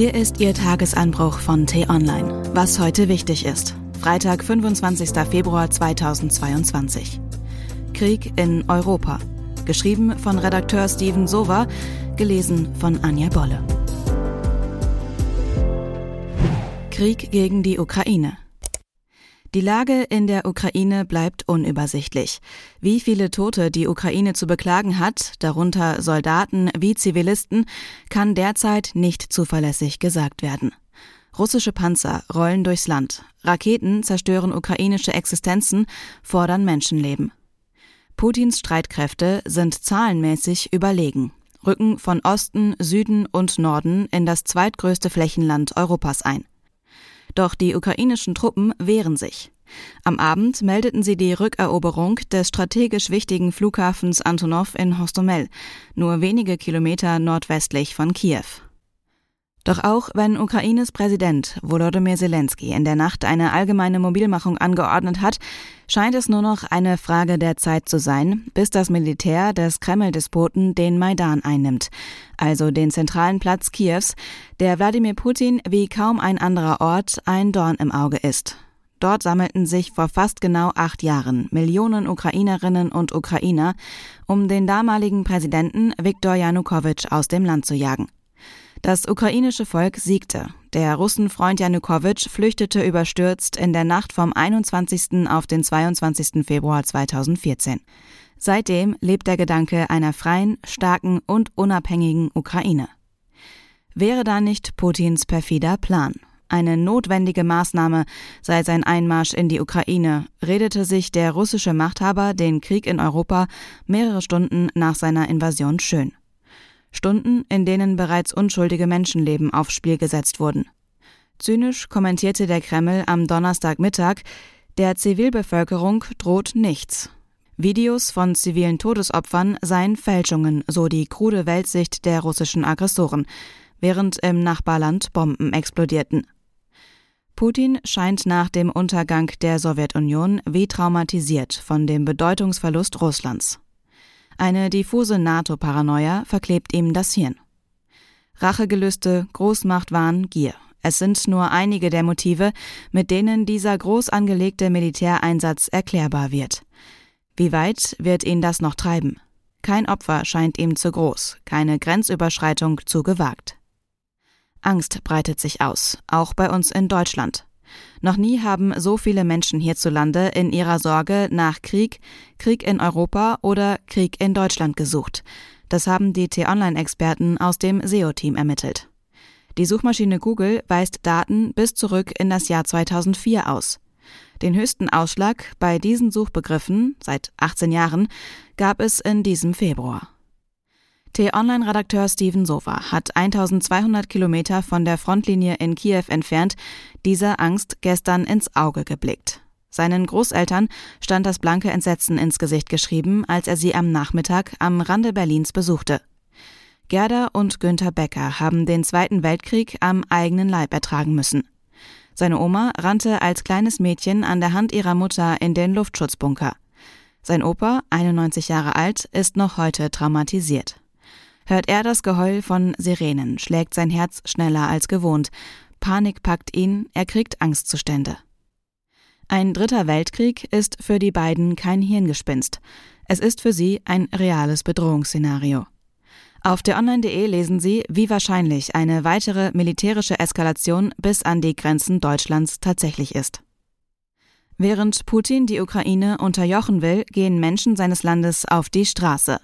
Hier ist Ihr Tagesanbruch von T-Online. Was heute wichtig ist. Freitag, 25. Februar 2022. Krieg in Europa. Geschrieben von Redakteur Steven Sova, gelesen von Anja Bolle. Krieg gegen die Ukraine. Die Lage in der Ukraine bleibt unübersichtlich. Wie viele Tote die Ukraine zu beklagen hat, darunter Soldaten wie Zivilisten, kann derzeit nicht zuverlässig gesagt werden. Russische Panzer rollen durchs Land, Raketen zerstören ukrainische Existenzen, fordern Menschenleben. Putins Streitkräfte sind zahlenmäßig überlegen, rücken von Osten, Süden und Norden in das zweitgrößte Flächenland Europas ein. Doch die ukrainischen Truppen wehren sich. Am Abend meldeten sie die Rückeroberung des strategisch wichtigen Flughafens Antonov in Hostomel, nur wenige Kilometer nordwestlich von Kiew. Doch auch wenn Ukraines Präsident Volodymyr Zelensky in der Nacht eine allgemeine Mobilmachung angeordnet hat, scheint es nur noch eine Frage der Zeit zu sein, bis das Militär des Kreml-Despoten den Maidan einnimmt, also den zentralen Platz Kiews, der Wladimir Putin wie kaum ein anderer Ort ein Dorn im Auge ist. Dort sammelten sich vor fast genau acht Jahren Millionen Ukrainerinnen und Ukrainer, um den damaligen Präsidenten Viktor Janukowitsch aus dem Land zu jagen. Das ukrainische Volk siegte. Der Russenfreund Janukowitsch flüchtete überstürzt in der Nacht vom 21. auf den 22. Februar 2014. Seitdem lebt der Gedanke einer freien, starken und unabhängigen Ukraine. Wäre da nicht Putins perfider Plan? Eine notwendige Maßnahme sei sein Einmarsch in die Ukraine, redete sich der russische Machthaber den Krieg in Europa mehrere Stunden nach seiner Invasion schön. Stunden, in denen bereits unschuldige Menschenleben aufs Spiel gesetzt wurden. Zynisch kommentierte der Kreml am Donnerstagmittag, der Zivilbevölkerung droht nichts. Videos von zivilen Todesopfern seien Fälschungen, so die krude Weltsicht der russischen Aggressoren, während im Nachbarland Bomben explodierten. Putin scheint nach dem Untergang der Sowjetunion wie traumatisiert von dem Bedeutungsverlust Russlands. Eine diffuse NATO-Paranoia verklebt ihm das Hirn. Rachegelüste, Großmachtwahn, Gier. Es sind nur einige der Motive, mit denen dieser groß angelegte Militäreinsatz erklärbar wird. Wie weit wird ihn das noch treiben? Kein Opfer scheint ihm zu groß, keine Grenzüberschreitung zu gewagt. Angst breitet sich aus, auch bei uns in Deutschland. Noch nie haben so viele Menschen hierzulande in ihrer Sorge nach Krieg, Krieg in Europa oder Krieg in Deutschland gesucht. Das haben die T-Online-Experten aus dem SEO-Team ermittelt. Die Suchmaschine Google weist Daten bis zurück in das Jahr 2004 aus. Den höchsten Ausschlag bei diesen Suchbegriffen seit 18 Jahren gab es in diesem Februar. T-Online-Redakteur Steven Sova hat 1200 Kilometer von der Frontlinie in Kiew entfernt dieser Angst gestern ins Auge geblickt. Seinen Großeltern stand das blanke Entsetzen ins Gesicht geschrieben, als er sie am Nachmittag am Rande Berlins besuchte. Gerda und Günther Becker haben den Zweiten Weltkrieg am eigenen Leib ertragen müssen. Seine Oma rannte als kleines Mädchen an der Hand ihrer Mutter in den Luftschutzbunker. Sein Opa, 91 Jahre alt, ist noch heute traumatisiert. Hört er das Geheul von Sirenen, schlägt sein Herz schneller als gewohnt. Panik packt ihn, er kriegt Angstzustände. Ein dritter Weltkrieg ist für die beiden kein Hirngespinst. Es ist für sie ein reales Bedrohungsszenario. Auf der online.de lesen Sie, wie wahrscheinlich eine weitere militärische Eskalation bis an die Grenzen Deutschlands tatsächlich ist. Während Putin die Ukraine unterjochen will, gehen Menschen seines Landes auf die Straße.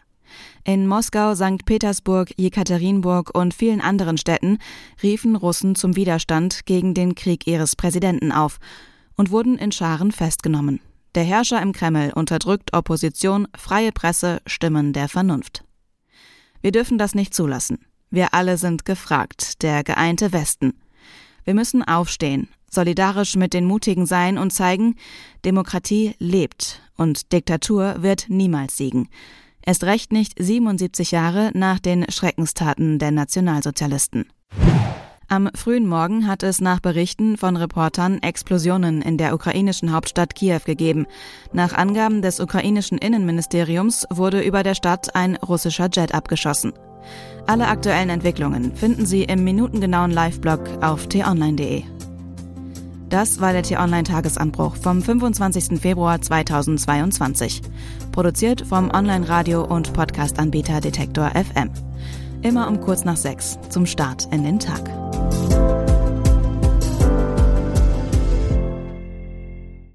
In Moskau, St. Petersburg, Jekaterinburg und vielen anderen Städten riefen Russen zum Widerstand gegen den Krieg ihres Präsidenten auf und wurden in Scharen festgenommen. Der Herrscher im Kreml unterdrückt Opposition, freie Presse, Stimmen der Vernunft. Wir dürfen das nicht zulassen. Wir alle sind gefragt, der geeinte Westen. Wir müssen aufstehen, solidarisch mit den Mutigen sein und zeigen, Demokratie lebt und Diktatur wird niemals siegen. Erst recht nicht 77 Jahre nach den Schreckenstaten der Nationalsozialisten. Am frühen Morgen hat es nach Berichten von Reportern Explosionen in der ukrainischen Hauptstadt Kiew gegeben. Nach Angaben des ukrainischen Innenministeriums wurde über der Stadt ein russischer Jet abgeschossen. Alle aktuellen Entwicklungen finden Sie im minutengenauen Live-Blog auf t-online.de. Das war der T-Online-Tagesanbruch vom 25. Februar 2022. Produziert vom Online-Radio- und Podcast-Anbieter Detektor FM. Immer um kurz nach sechs zum Start in den Tag.